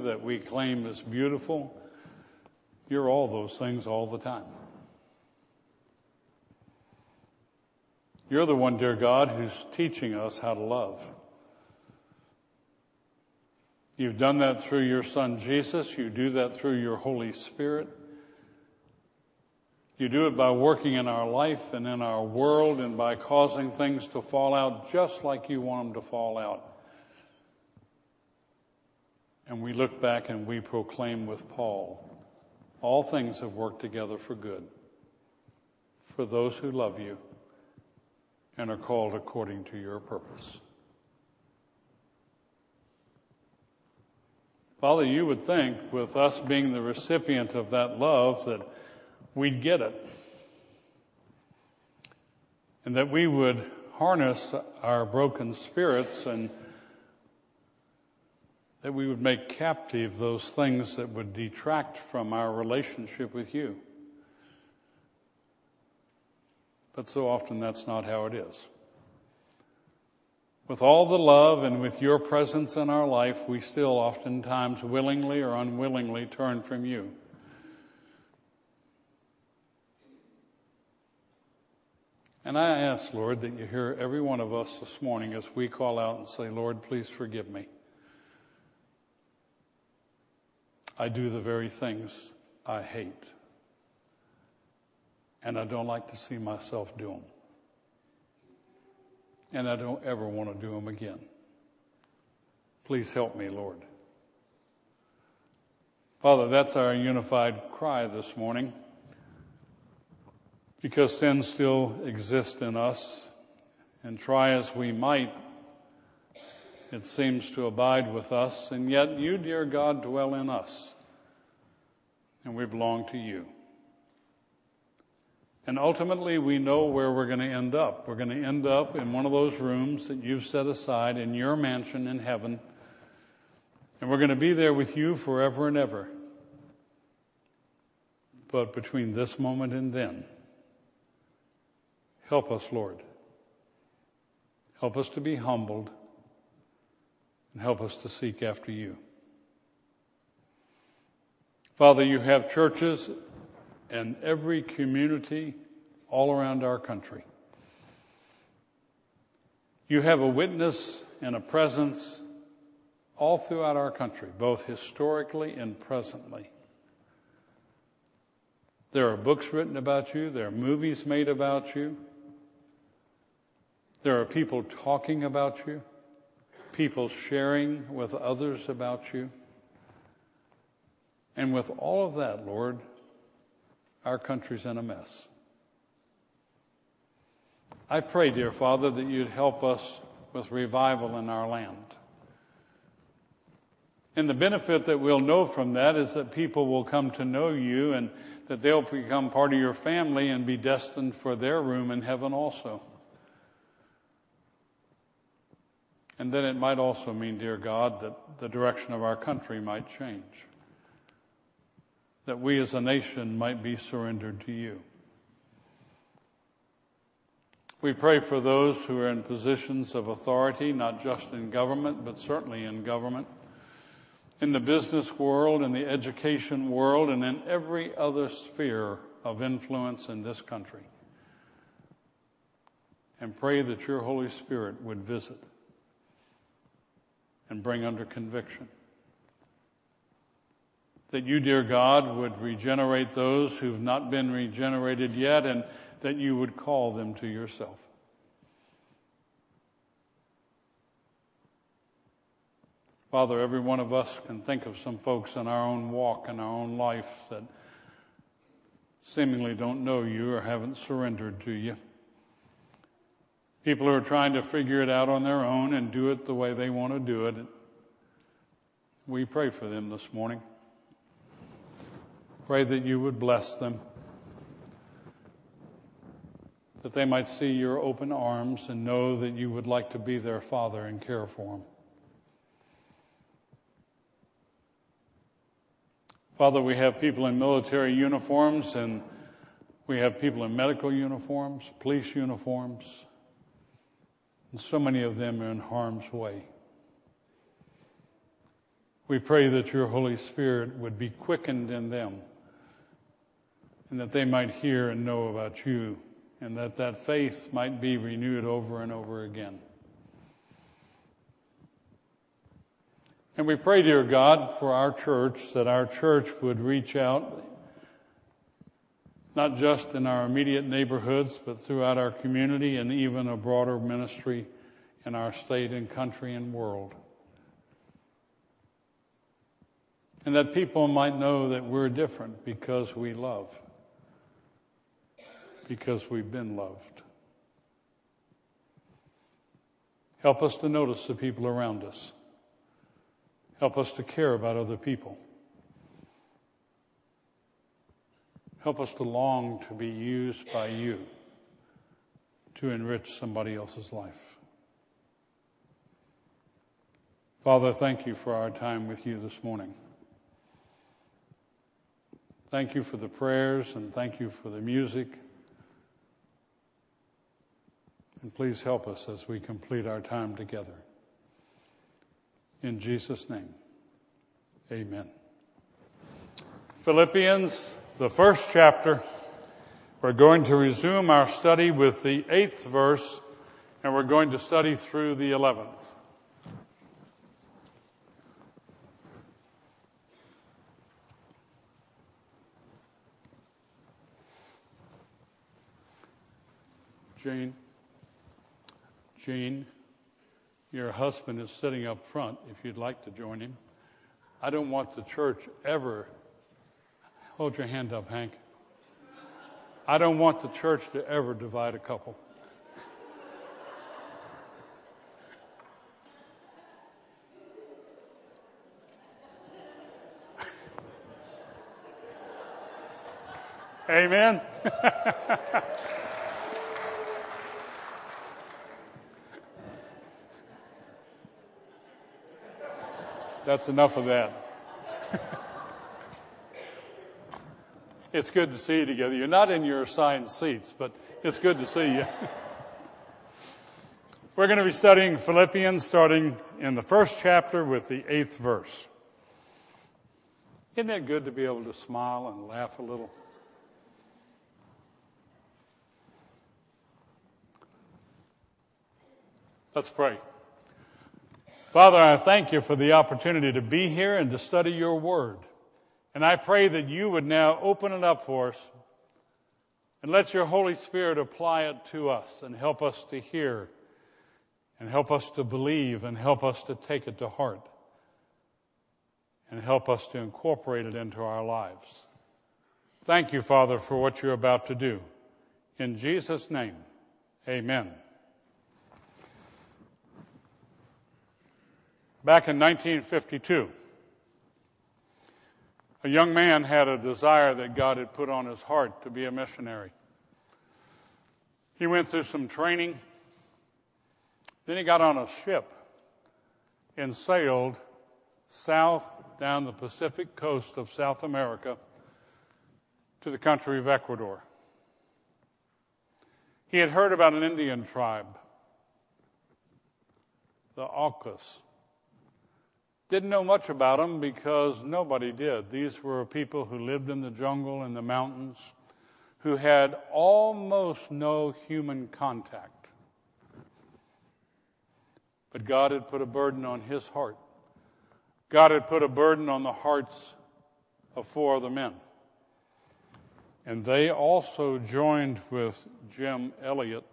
that we claim is beautiful. You're all those things all the time. You're the one, dear God, who's teaching us how to love. You've done that through your Son Jesus. You do that through your Holy Spirit. You do it by working in our life and in our world and by causing things to fall out just like you want them to fall out. And we look back and we proclaim with Paul all things have worked together for good for those who love you and are called according to your purpose. Father, you would think with us being the recipient of that love that we'd get it. And that we would harness our broken spirits and that we would make captive those things that would detract from our relationship with you. But so often that's not how it is. With all the love and with your presence in our life, we still oftentimes willingly or unwillingly turn from you. And I ask, Lord, that you hear every one of us this morning as we call out and say, Lord, please forgive me. I do the very things I hate. And I don't like to see myself do them. And I don't ever want to do them again. Please help me, Lord. Father, that's our unified cry this morning because sin still exists in us, and try as we might, it seems to abide with us, and yet you, dear God, dwell in us, and we belong to you. And ultimately, we know where we're going to end up. We're going to end up in one of those rooms that you've set aside in your mansion in heaven, and we're going to be there with you forever and ever. But between this moment and then, Help us, Lord. Help us to be humbled and help us to seek after you. Father, you have churches in every community all around our country. You have a witness and a presence all throughout our country, both historically and presently. There are books written about you, there are movies made about you. There are people talking about you, people sharing with others about you. And with all of that, Lord, our country's in a mess. I pray, dear Father, that you'd help us with revival in our land. And the benefit that we'll know from that is that people will come to know you and that they'll become part of your family and be destined for their room in heaven also. And then it might also mean, dear God, that the direction of our country might change. That we as a nation might be surrendered to you. We pray for those who are in positions of authority, not just in government, but certainly in government, in the business world, in the education world, and in every other sphere of influence in this country. And pray that your Holy Spirit would visit and bring under conviction. That you, dear God, would regenerate those who've not been regenerated yet and that you would call them to yourself. Father, every one of us can think of some folks in our own walk in our own life that seemingly don't know you or haven't surrendered to you. People who are trying to figure it out on their own and do it the way they want to do it. We pray for them this morning. Pray that you would bless them, that they might see your open arms and know that you would like to be their father and care for them. Father, we have people in military uniforms and we have people in medical uniforms, police uniforms. And so many of them are in harm's way. We pray that your Holy Spirit would be quickened in them and that they might hear and know about you and that that faith might be renewed over and over again. And we pray, dear God, for our church, that our church would reach out, not just in our immediate neighborhoods, but throughout our community and even a broader ministry in our state and country and world. And that people might know that we're different because we love, because we've been loved. Help us to notice the people around us. Help us to care about other people. Help us to long to be used by you to enrich somebody else's life. Father, thank you for our time with you this morning. Thank you for the prayers and thank you for the music. And please help us as we complete our time together. In Jesus' name, amen. Philippians, the first chapter. We're going to resume our study with the eighth verse, and we're going to study through the eleventh. Jane, Jane, your husband is sitting up front if you'd like to join him. I don't want the church ever, hold your hand up, Hank. I don't want the church to ever divide a couple. Amen. That's enough of that. it's good to see you together. You're not in your assigned seats, but it's good to see you. We're going to be studying Philippians starting in the first chapter with the eighth verse. Isn't it good to be able to smile and laugh a little? Let's pray. Father, I thank you for the opportunity to be here and to study your word. And I pray that you would now open it up for us and let your Holy Spirit apply it to us and help us to hear and help us to believe and help us to take it to heart and help us to incorporate it into our lives. Thank you, Father, for what you're about to do. In Jesus' name, amen. Back in 1952, a young man had a desire that God had put on his heart to be a missionary. He went through some training. Then he got on a ship and sailed south down the Pacific coast of South America to the country of Ecuador. He had heard about an Indian tribe, the Aucas. Didn't know much about them because nobody did. These were people who lived in the jungle and the mountains, who had almost no human contact. But God had put a burden on his heart. God had put a burden on the hearts of four of the men. And they also joined with Jim Elliot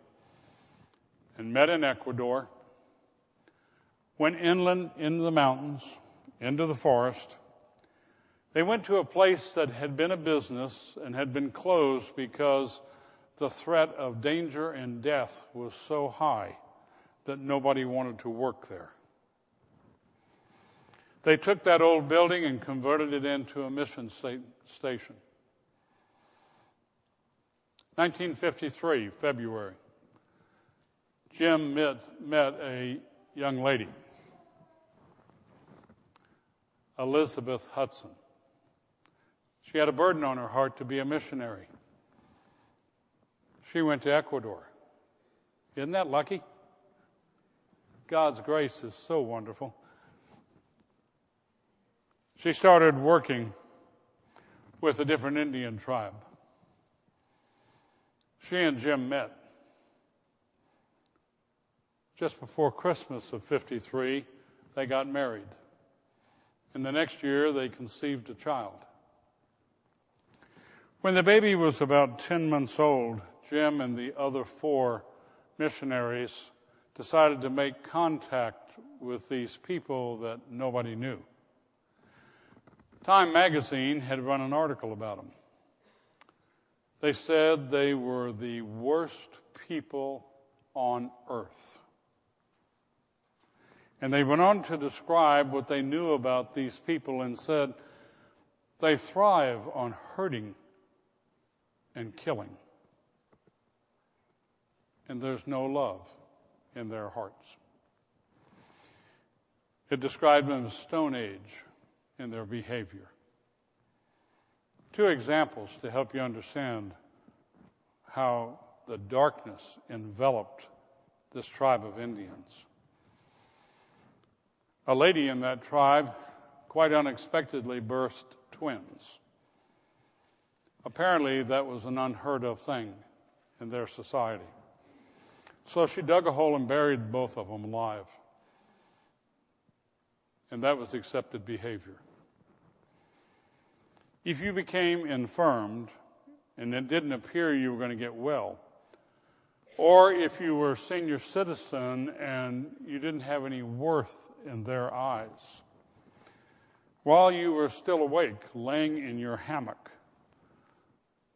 and met in Ecuador went inland into the mountains, into the forest. They went to a place that had been a business and had been closed because the threat of danger and death was so high that nobody wanted to work there. They took that old building and converted it into a mission station. 1953, February. Jim met, met a young lady. Elizabeth Hudson. She had a burden on her heart to be a missionary. She went to Ecuador. Isn't that lucky? God's grace is so wonderful. She started working with a different Indian tribe. She and Jim met just before Christmas of 53. They got married. And the next year, they conceived a child. When the baby was about 10 months old, Jim and the other four missionaries decided to make contact with these people that nobody knew. Time magazine had run an article about them. They said they were the worst people on earth. And they went on to describe what they knew about these people and said they thrive on hurting and killing. And there's no love in their hearts. It described them as Stone Age in their behavior. Two examples to help you understand how the darkness enveloped this tribe of Indians. A lady in that tribe quite unexpectedly birthed twins. Apparently, that was an unheard of thing in their society. So she dug a hole and buried both of them alive. And that was accepted behavior. If you became infirmed and it didn't appear you were going to get well, or if you were a senior citizen and you didn't have any worth in their eyes, while you were still awake, laying in your hammock,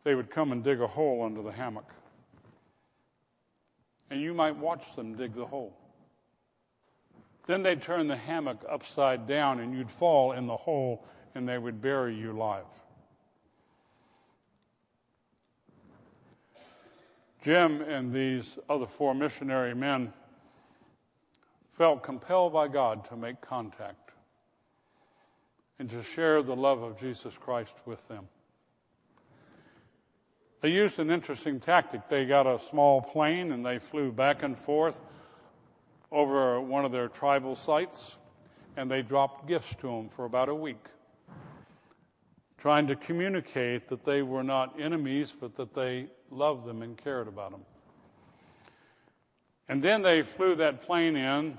they would come and dig a hole under the hammock and you might watch them dig the hole. Then they'd turn the hammock upside down, and you'd fall in the hole, and they would bury you alive. Jim and these other four missionary men felt compelled by God to make contact and to share the love of Jesus Christ with them. They used an interesting tactic. They got a small plane and they flew back and forth over one of their tribal sites and they dropped gifts to them for about a week, trying to communicate that they were not enemies, but that they loved them and cared about them. And then they flew that plane in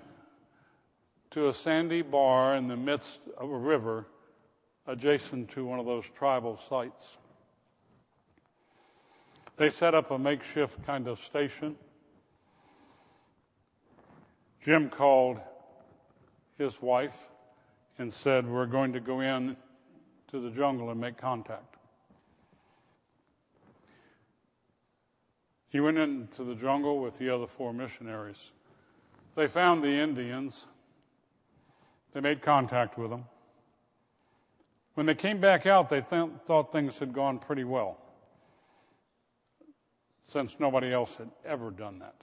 to a sandy bar in the midst of a river adjacent to one of those tribal sites. They set up a makeshift kind of station. Jim called his wife and said, We're going to go in to the jungle and make contact. He went into the jungle with the other four missionaries. They found the Indians. They made contact with them. When they came back out, they th- thought things had gone pretty well since nobody else had ever done that.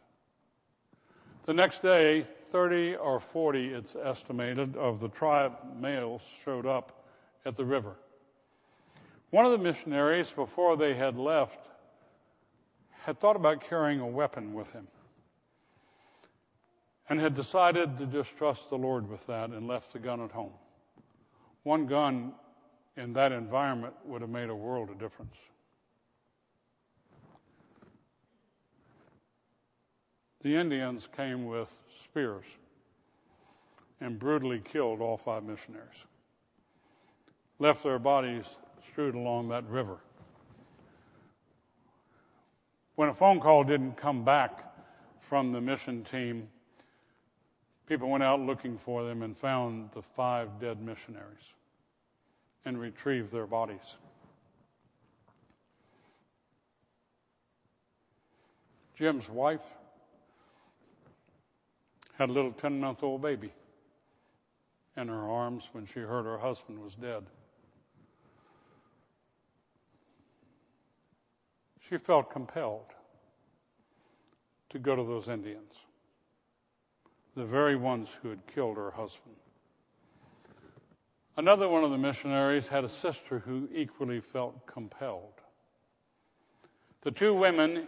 The next day, 30 or 40, it's estimated, of the tribe males showed up at the river. One of the missionaries, before they had left, had thought about carrying a weapon with him and had decided to just trust the Lord with that and left the gun at home. One gun in that environment would have made a world of difference. The Indians came with spears and brutally killed all five missionaries, left their bodies strewed along that river. When a phone call didn't come back from the mission team, people went out looking for them and found the five dead missionaries and retrieved their bodies. Jim's wife had a little 10 month old baby in her arms when she heard her husband was dead. She felt compelled to go to those Indians, the very ones who had killed her husband. Another one of the missionaries had a sister who equally felt compelled. The two women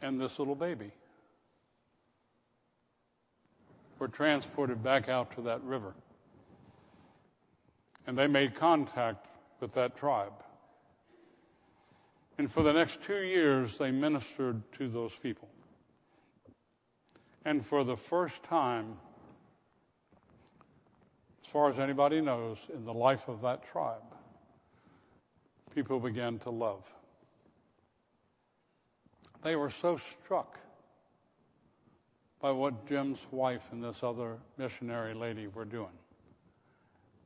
and this little baby were transported back out to that river. And they made contact with that tribe. And for the next two years, they ministered to those people. And for the first time, as far as anybody knows, in the life of that tribe, people began to love. They were so struck by what Jim's wife and this other missionary lady were doing,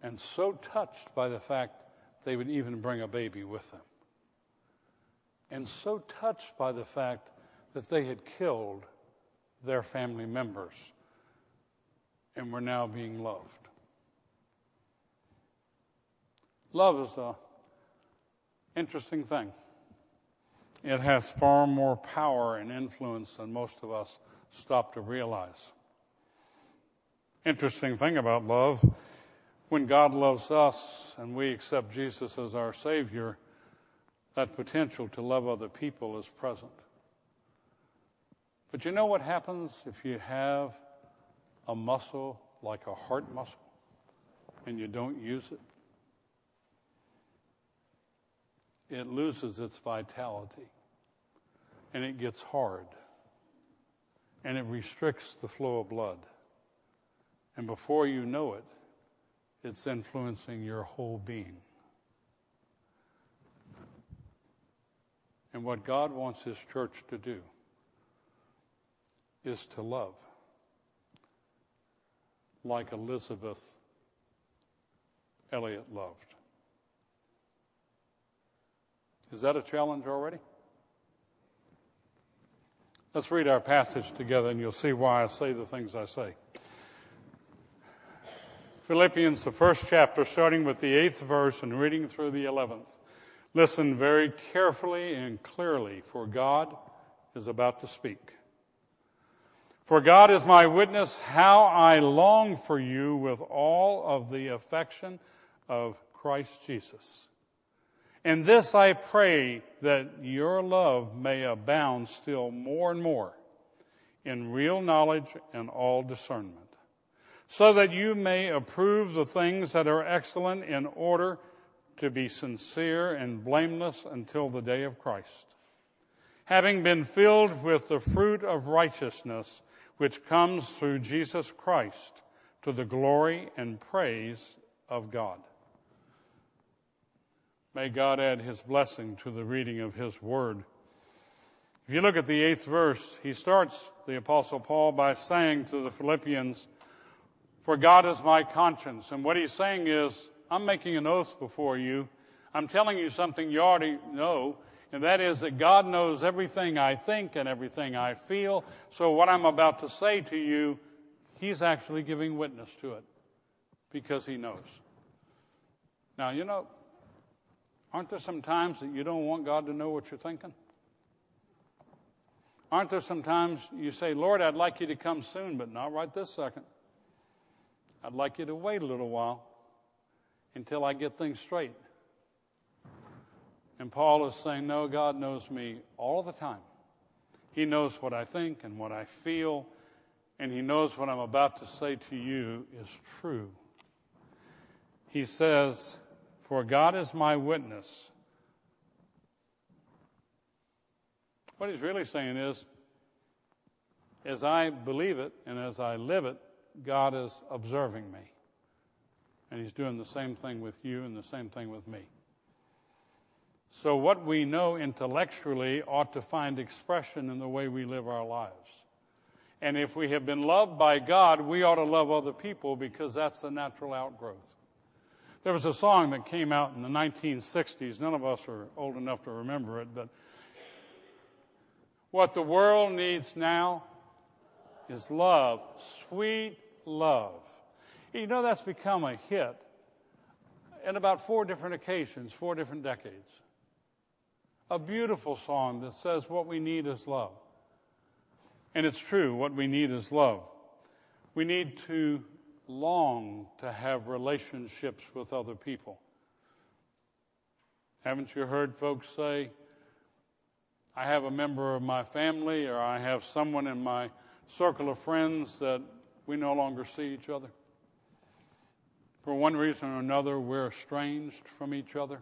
and so touched by the fact they would even bring a baby with them, and so touched by the fact that they had killed their family members and were now being loved. Love is a interesting thing. It has far more power and influence than most of us stop to realize. Interesting thing about love, when God loves us and we accept Jesus as our Savior, that potential to love other people is present. But you know what happens if you have a muscle like a heart muscle and you don't use it? it loses its vitality and it gets hard and it restricts the flow of blood. And before you know it, it's influencing your whole being. And what God wants His church to do is to love like Elizabeth Elliot loved. Is that a challenge already? Let's read our passage together and you'll see why I say the things I say. Philippians, the first chapter, starting with the eighth verse and reading through the eleventh. Listen very carefully and clearly, for God is about to speak. For God is my witness how I long for you with all of the affection of Christ Jesus. And this I pray that your love may abound still more and more in real knowledge and all discernment, so that you may approve the things that are excellent in order to be sincere and blameless until the day of Christ, having been filled with the fruit of righteousness which comes through Jesus Christ to the glory and praise of God. May God add his blessing to the reading of his word. If you look at the eighth verse, he starts, the apostle Paul, by saying to the Philippians, for God is my conscience. And what he's saying is, I'm making an oath before you. I'm telling you something you already know, and that is that God knows everything I think and everything I feel. So what I'm about to say to you, he's actually giving witness to it because he knows. Now, you know, Aren't there some times that you don't want God to know what you're thinking? Aren't there some times you say, Lord, I'd like you to come soon, but not right this second. I'd like you to wait a little while until I get things straight. And Paul is saying, No, God knows me all the time. He knows what I think and what I feel, and He knows what I'm about to say to you is true. He says, for God is my witness. What he's really saying is, as I believe it and as I live it, God is observing me. And he's doing the same thing with you and the same thing with me. So, what we know intellectually ought to find expression in the way we live our lives. And if we have been loved by God, we ought to love other people because that's the natural outgrowth. There was a song that came out in the 1960s. None of us are old enough to remember it, but what the world needs now is love, sweet love. You know, that's become a hit in about four different occasions, four different decades. A beautiful song that says what we need is love. And it's true, what we need is love. We need to long to have relationships with other people. Haven't you heard folks say, I have a member of my family or I have someone in my circle of friends that we no longer see each other? For one reason or another, we're estranged from each other.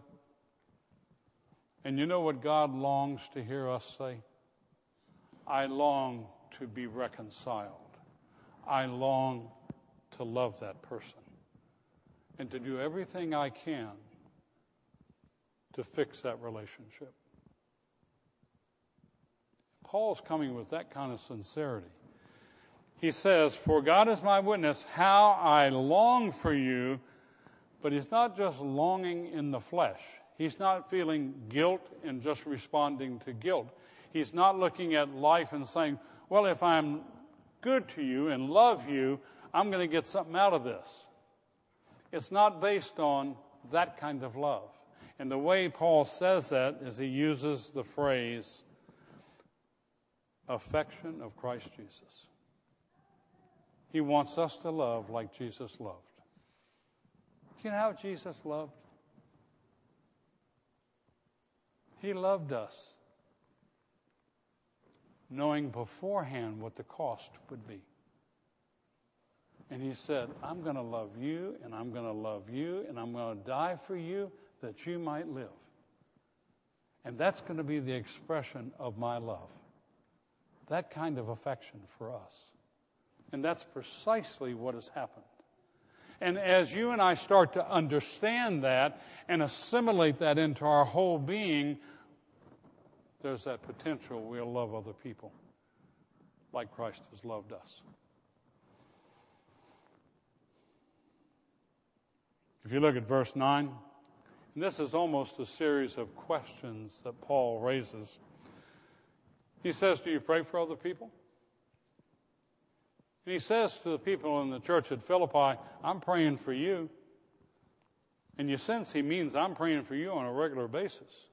And you know what God longs to hear us say? I long to be reconciled. I long to love that person and to do everything I can to fix that relationship. Paul's coming with that kind of sincerity. He says, For God is my witness, how I long for you. But he's not just longing in the flesh. He's not feeling guilt and just responding to guilt. He's not looking at life and saying, Well, if I'm good to you and love you, I'm going to get something out of this. It's not based on that kind of love. And the way Paul says that is he uses the phrase, affection of Christ Jesus. He wants us to love like Jesus loved. You know how Jesus loved? He loved us, knowing beforehand what the cost would be. And he said, I'm going to love you, and I'm going to love you, and I'm going to die for you that you might live. And that's going to be the expression of my love. That kind of affection for us. And that's precisely what has happened. And as you and I start to understand that and assimilate that into our whole being, there's that potential we'll love other people like Christ has loved us. If you look at verse 9, and this is almost a series of questions that Paul raises. He says, Do you pray for other people? And he says to the people in the church at Philippi, I'm praying for you. And you sense he means I'm praying for you on a regular basis.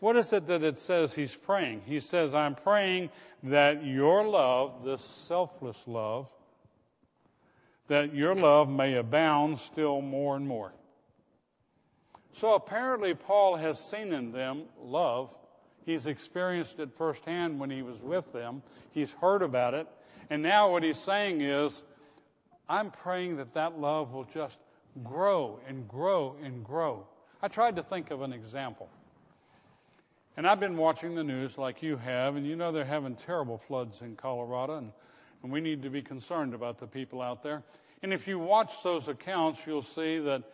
What is it that it says he's praying? He says, I'm praying that your love, this selfless love, that your love may abound still more and more. So apparently, Paul has seen in them love. He's experienced it firsthand when he was with them. He's heard about it. And now what he's saying is, I'm praying that that love will just grow and grow and grow. I tried to think of an example. And I've been watching the news like you have, and you know they're having terrible floods in Colorado, and, and we need to be concerned about the people out there. And if you watch those accounts, you'll see that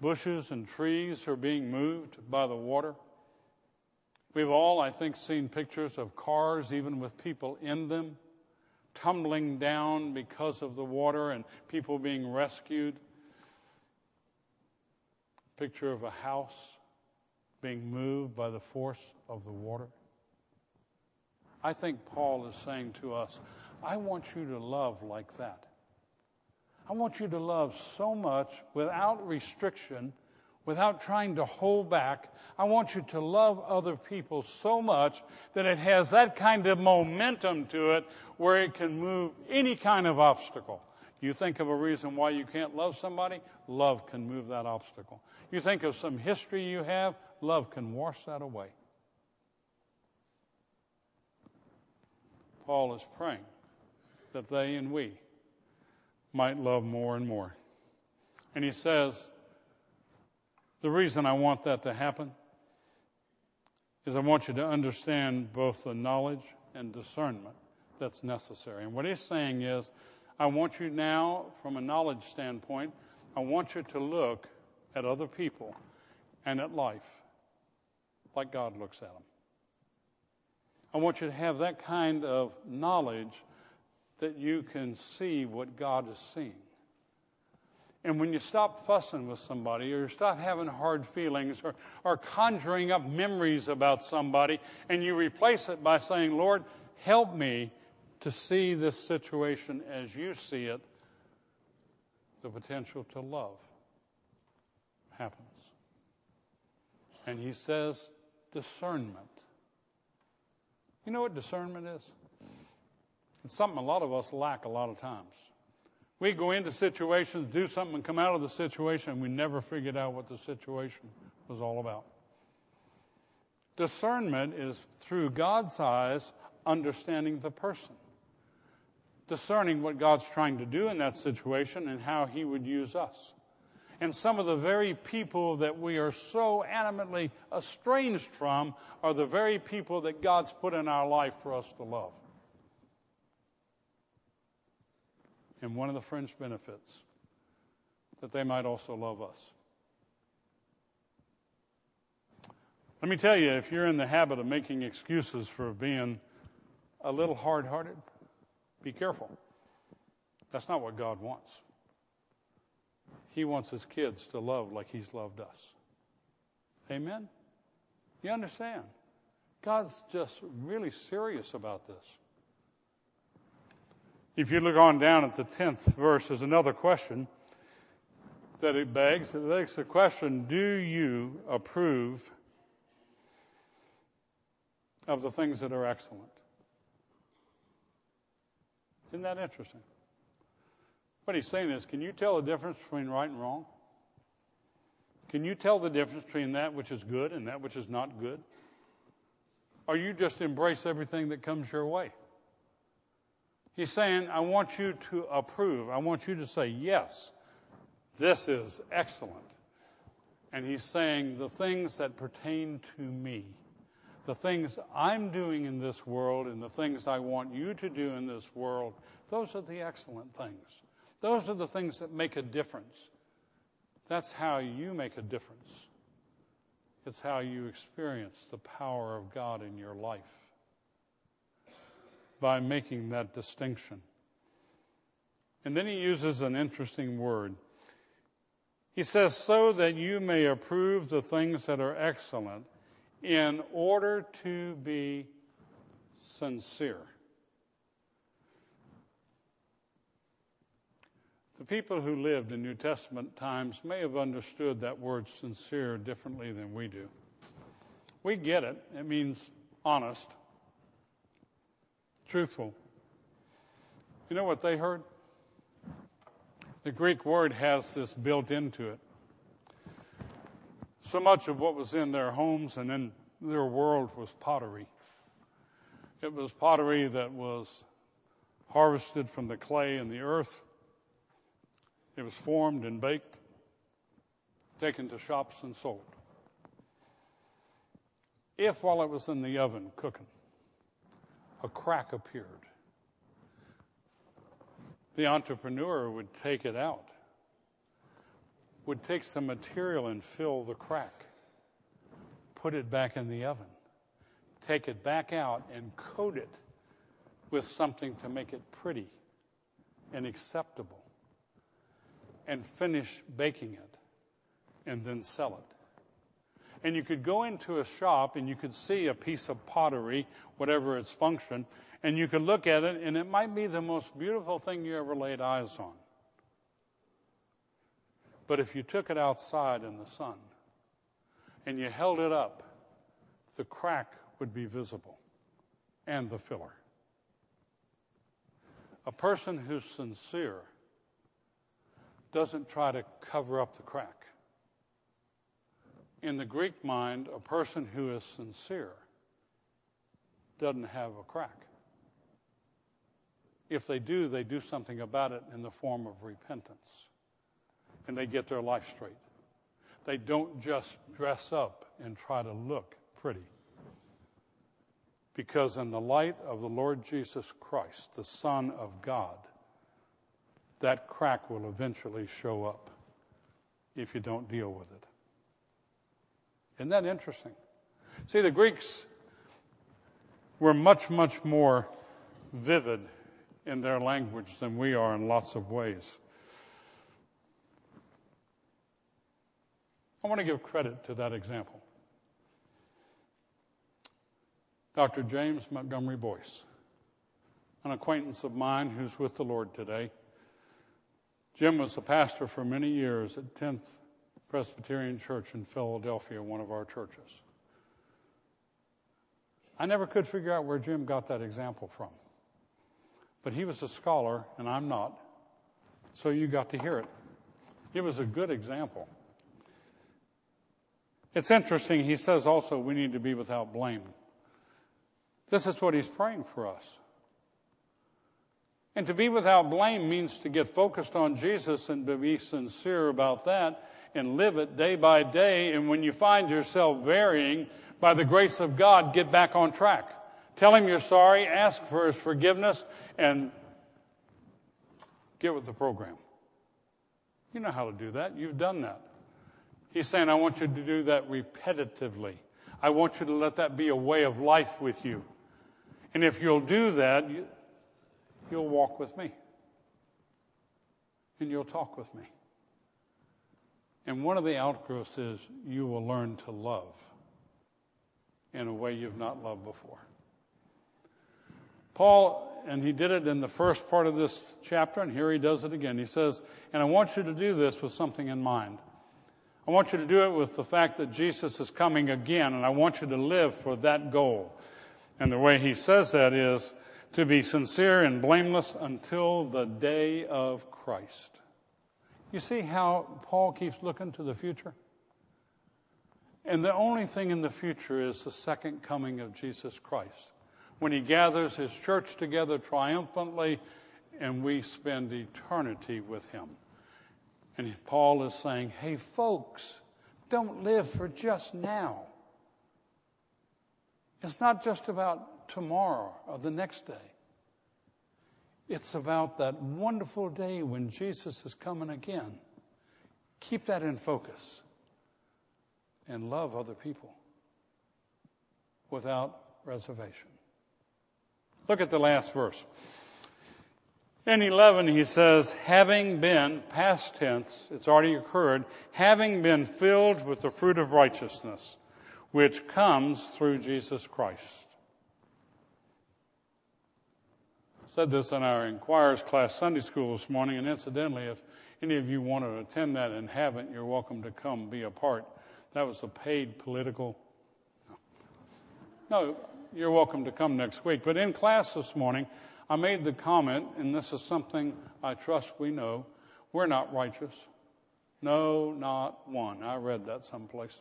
bushes and trees are being moved by the water. We've all, I think, seen pictures of cars, even with people in them, tumbling down because of the water and people being rescued. Picture of a house being moved by the force of the water. I think Paul is saying to us, I want you to love like that. I want you to love so much without restriction, without trying to hold back. I want you to love other people so much that it has that kind of momentum to it where it can move any kind of obstacle. You think of a reason why you can't love somebody, love can move that obstacle. You think of some history you have, love can wash that away. Paul is praying that they and we might love more and more. And he says, the reason I want that to happen is I want you to understand both the knowledge and discernment that's necessary. And what he's saying is, I want you now, from a knowledge standpoint, I want you to look at other people and at life like God looks at them. I want you to have that kind of knowledge that you can see what God is seeing. And when you stop fussing with somebody or you stop having hard feelings or, or conjuring up memories about somebody and you replace it by saying, Lord, help me to see this situation as you see it, the potential to love happens. And he says, discernment. You know what discernment is? It's something a lot of us lack a lot of times. We go into situations, do something, and come out of the situation, and we never figured out what the situation was all about. Discernment is through God's eyes, understanding the person, discerning what God's trying to do in that situation and how He would use us. And some of the very people that we are so animately estranged from are the very people that God's put in our life for us to love. And one of the fringe benefits, that they might also love us. Let me tell you, if you're in the habit of making excuses for being a little hard hearted, be careful. That's not what God wants. He wants his kids to love like he's loved us. Amen? You understand? God's just really serious about this. If you look on down at the 10th verse, there's another question that it begs. It begs the question Do you approve of the things that are excellent? Isn't that interesting? What he's saying is, can you tell the difference between right and wrong? Can you tell the difference between that which is good and that which is not good? Or you just embrace everything that comes your way? He's saying, I want you to approve. I want you to say, yes, this is excellent. And he's saying, the things that pertain to me, the things I'm doing in this world and the things I want you to do in this world, those are the excellent things. Those are the things that make a difference. That's how you make a difference. It's how you experience the power of God in your life by making that distinction. And then he uses an interesting word. He says, so that you may approve the things that are excellent in order to be sincere. The people who lived in New Testament times may have understood that word sincere differently than we do. We get it. It means honest, truthful. You know what they heard? The Greek word has this built into it. So much of what was in their homes and in their world was pottery. It was pottery that was harvested from the clay and the earth it was formed and baked, taken to shops and sold. If while it was in the oven cooking, a crack appeared, the entrepreneur would take it out, would take some material and fill the crack, put it back in the oven, take it back out and coat it with something to make it pretty and acceptable and finish baking it and then sell it. And you could go into a shop and you could see a piece of pottery, whatever its function, and you could look at it and it might be the most beautiful thing you ever laid eyes on. But if you took it outside in the sun and you held it up, the crack would be visible and the filler. A person who's sincere doesn't try to cover up the crack. In the Greek mind, a person who is sincere doesn't have a crack. If they do, they do something about it in the form of repentance. And they get their life straight. They don't just dress up and try to look pretty. Because in the light of the Lord Jesus Christ, the Son of God, that crack will eventually show up if you don't deal with it. Isn't that interesting? See, the Greeks were much, much more vivid in their language than we are in lots of ways. I want to give credit to that example. Dr. James Montgomery Boice, an acquaintance of mine who's with the Lord today. Jim was the pastor for many years at 10th Presbyterian Church in Philadelphia, one of our churches. I never could figure out where Jim got that example from. But he was a scholar, and I'm not, so you got to hear it. It was a good example. It's interesting, he says also we need to be without blame. This is what he's praying for us. And to be without blame means to get focused on Jesus and to be sincere about that and live it day by day. And when you find yourself varying, by the grace of God, get back on track. Tell him you're sorry, ask for his forgiveness, and get with the program. You know how to do that. You've done that. He's saying, I want you to do that repetitively. I want you to let that be a way of life with you. And if you'll do that, you, will walk with me. And you'll talk with me. And one of the outgrowths is you will learn to love in a way you've not loved before. Paul, and he did it in the first part of this chapter, and here he does it again. He says, And I want you to do this with something in mind. I want you to do it with the fact that Jesus is coming again, and I want you to live for that goal. And the way he says that is to be sincere and blameless until the day of Christ. You see how Paul keeps looking to the future? And the only thing in the future is the second coming of Jesus Christ when he gathers his church together triumphantly and we spend eternity with him. And Paul is saying, hey, folks, don't live for just now. It's not just about tomorrow or the next day. It's about that wonderful day when Jesus is coming again. Keep that in focus and love other people without reservation. Look at the last verse. In 11, he says, having been, past tense, it's already occurred, having been filled with the fruit of righteousness, which comes through Jesus Christ. I said this in our Inquirers class Sunday school this morning, and incidentally, if any of you want to attend that and haven't, you're welcome to come be a part. That was a paid political. No, you're welcome to come next week. But in class this morning, I made the comment, and this is something I trust we know we're not righteous. No, not one. I read that someplace.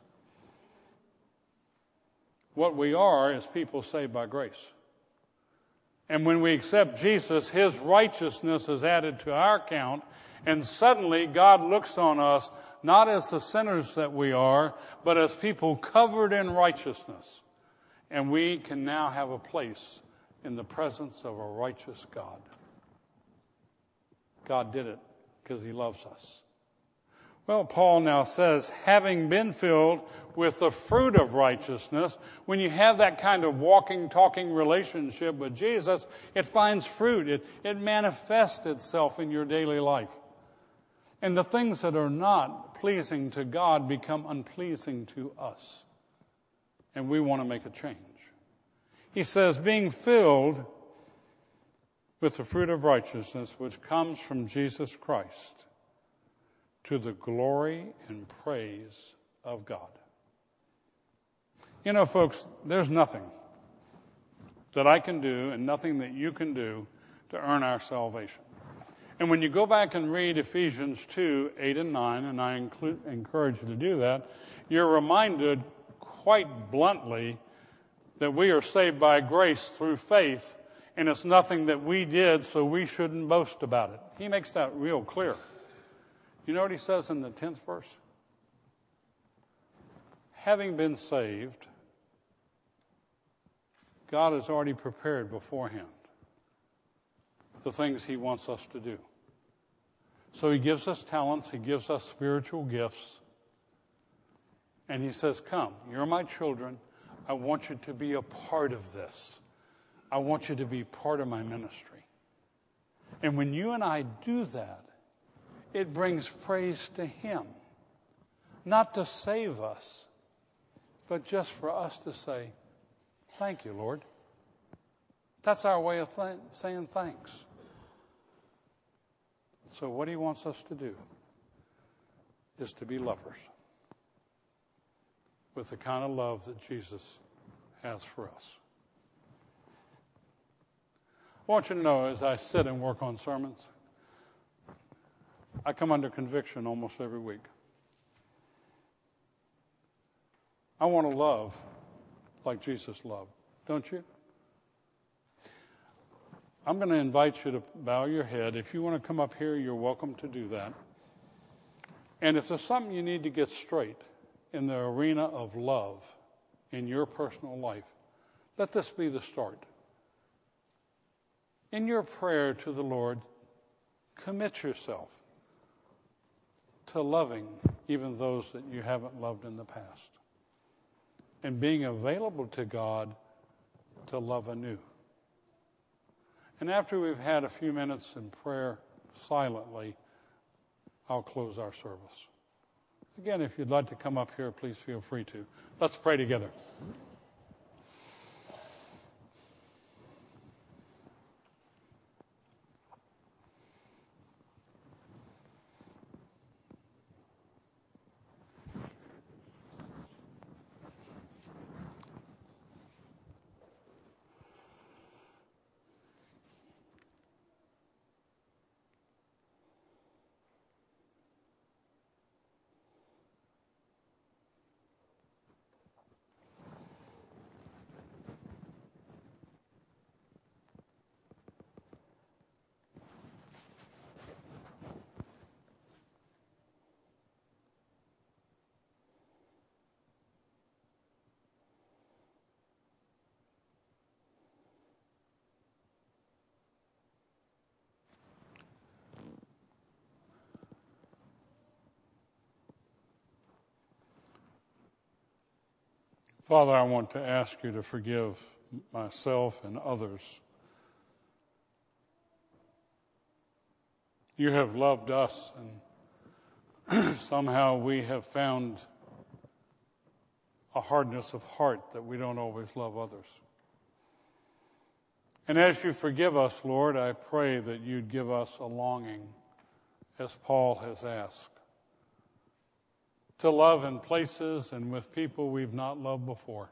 What we are is people saved by grace. And when we accept Jesus, His righteousness is added to our account, and suddenly God looks on us not as the sinners that we are, but as people covered in righteousness. And we can now have a place in the presence of a righteous God. God did it because he loves us. Well, Paul now says, having been filled with the fruit of righteousness, when you have that kind of walking, talking relationship with Jesus, it finds fruit. It, it manifests itself in your daily life. And the things that are not pleasing to God become unpleasing to us and we want to make a change. He says, being filled with the fruit of righteousness which comes from Jesus Christ to the glory and praise of God. You know, folks, there's nothing that I can do and nothing that you can do to earn our salvation. And when you go back and read Ephesians 2, 8 and 9, and I include, encourage you to do that, you're reminded quite bluntly that we are saved by grace through faith, and it's nothing that we did, so we shouldn't boast about it. He makes that real clear. You know what he says in the 10th verse? Having been saved, God has already prepared beforehand the things he wants us to do. So he gives us talents, he gives us spiritual gifts, and he says, Come, you're my children. I want you to be a part of this. I want you to be part of my ministry. And when you and I do that, it brings praise to him. Not to save us, but just for us to say, Thank you, Lord. That's our way of th- saying thanks. So, what he wants us to do is to be lovers with the kind of love that Jesus has for us. I want you to know as I sit and work on sermons, I come under conviction almost every week. I want to love like Jesus loved, don't you? I'm going to invite you to bow your head. If you want to come up here, you're welcome to do that. And if there's something you need to get straight in the arena of love in your personal life, let this be the start. In your prayer to the Lord, commit yourself to loving even those that you haven't loved in the past and being available to God to love anew. And after we've had a few minutes in prayer silently, I'll close our service. Again, if you'd like to come up here, please feel free to. Let's pray together. Father, I want to ask you to forgive myself and others. You have loved us, and somehow we have found a hardness of heart that we don't always love others. And as you forgive us, Lord, I pray that you'd give us a longing, as Paul has asked to love in places and with people we've not loved before.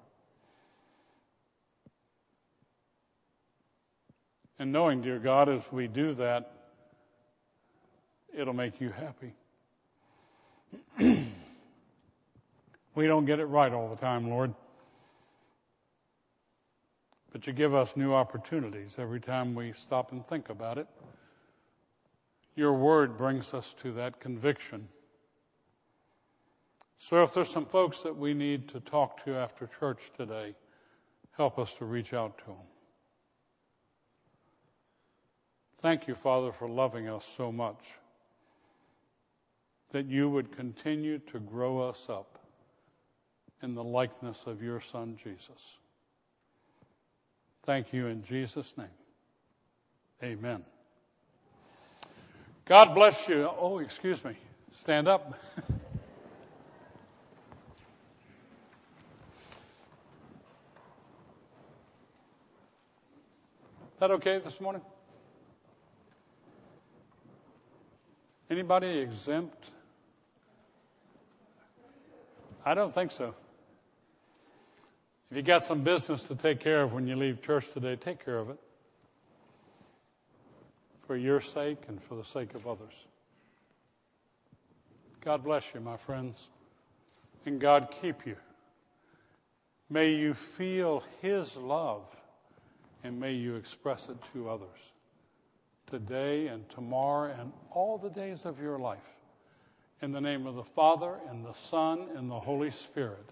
And knowing, dear God, as we do that, it'll make you happy. we don't get it right all the time, Lord. But you give us new opportunities every time we stop and think about it. Your word brings us to that conviction so if there's some folks that we need to talk to after church today, help us to reach out to them. Thank you, Father, for loving us so much that you would continue to grow us up in the likeness of your Son, Jesus. Thank you in Jesus' name. Amen. God bless you. Oh, excuse me. Stand up. that okay this morning? Anybody exempt? I don't think so. If you got some business to take care of when you leave church today, take care of it. For your sake and for the sake of others. God bless you, my friends. And God keep you. May you feel His love and may you express it to others today and tomorrow and all the days of your life. In the name of the Father and the Son and the Holy Spirit.